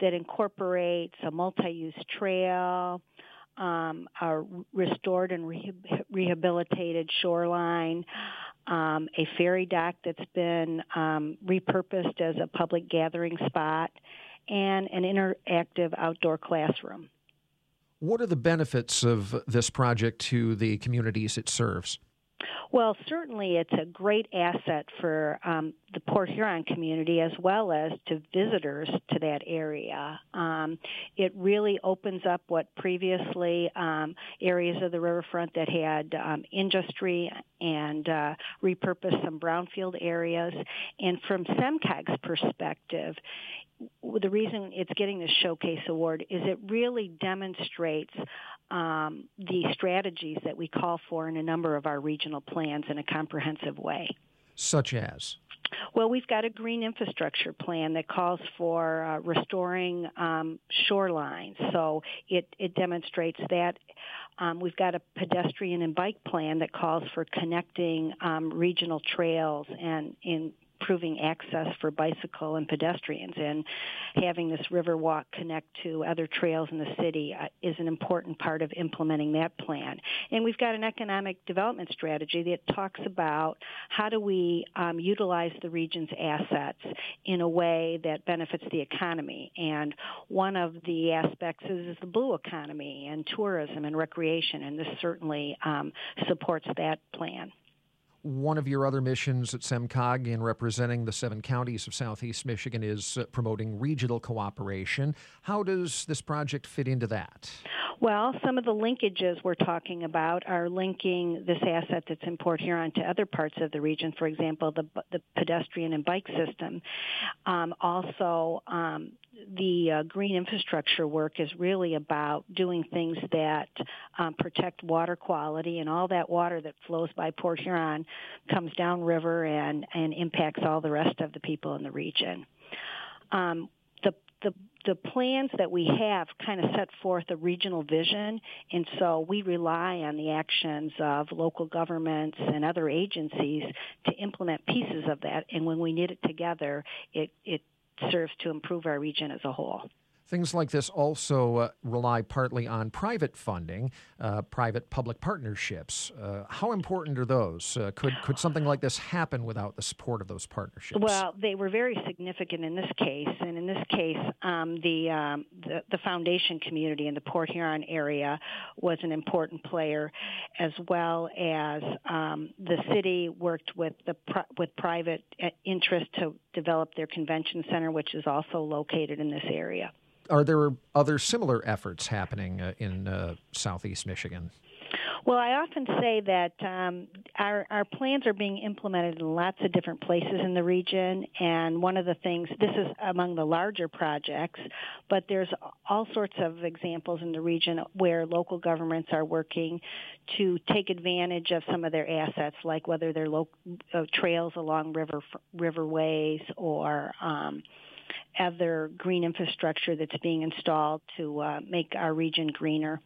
that incorporates a multi-use trail, um, a restored and rehabilitated shoreline, um, a ferry dock that's been um, repurposed as a public gathering spot, and an interactive outdoor classroom. What are the benefits of this project to the communities it serves? Well, certainly it's a great asset for um, the Port Huron community as well as to visitors to that area. Um, it really opens up what previously um, areas of the riverfront that had um, industry and uh, repurposed some brownfield areas. And from SEMCOG's perspective, the reason it's getting this showcase award is it really demonstrates um, the strategies that we call for in a number of our regional plans in a comprehensive way. Such as? Well, we've got a green infrastructure plan that calls for uh, restoring um, shorelines. So it, it demonstrates that. Um, we've got a pedestrian and bike plan that calls for connecting um, regional trails and in improving access for bicycle and pedestrians and having this river walk connect to other trails in the city uh, is an important part of implementing that plan. And we've got an economic development strategy that talks about how do we um, utilize the region's assets in a way that benefits the economy. And one of the aspects is, is the blue economy and tourism and recreation, and this certainly um, supports that plan one of your other missions at SEMCOG in representing the seven counties of southeast Michigan is uh, promoting regional cooperation. How does this project fit into that? Well, some of the linkages we're talking about are linking this asset that's in Port Huron to other parts of the region. For example, the, the pedestrian and bike system. Um, also, um, the uh, green infrastructure work is really about doing things that um, protect water quality and all that water that flows by Port Huron comes downriver and, and impacts all the rest of the people in the region. Um, the, the, the plans that we have kind of set forth a regional vision, and so we rely on the actions of local governments and other agencies to implement pieces of that. And when we knit it together, it, it serves to improve our region as a whole. Things like this also uh, rely partly on private funding, uh, private public partnerships. Uh, how important are those? Uh, could, could something like this happen without the support of those partnerships? Well, they were very significant in this case. And in this case, um, the, um, the, the, foundation community in the Port Huron area was an important player, as well as um, the city worked with, the, with private uh, interest to develop their convention center, which is also located in this area are there other similar efforts happening uh, in uh, southeast Michigan? Well, I often say that um, our our plans are being implemented in lots of different places in the region, and one of the things this is among the larger projects, but there's all sorts of examples in the region where local governments are working to take advantage of some of their assets, like whether they're lo- uh, trails along river riverways or um, other green infrastructure that's being installed to uh, make our region greener.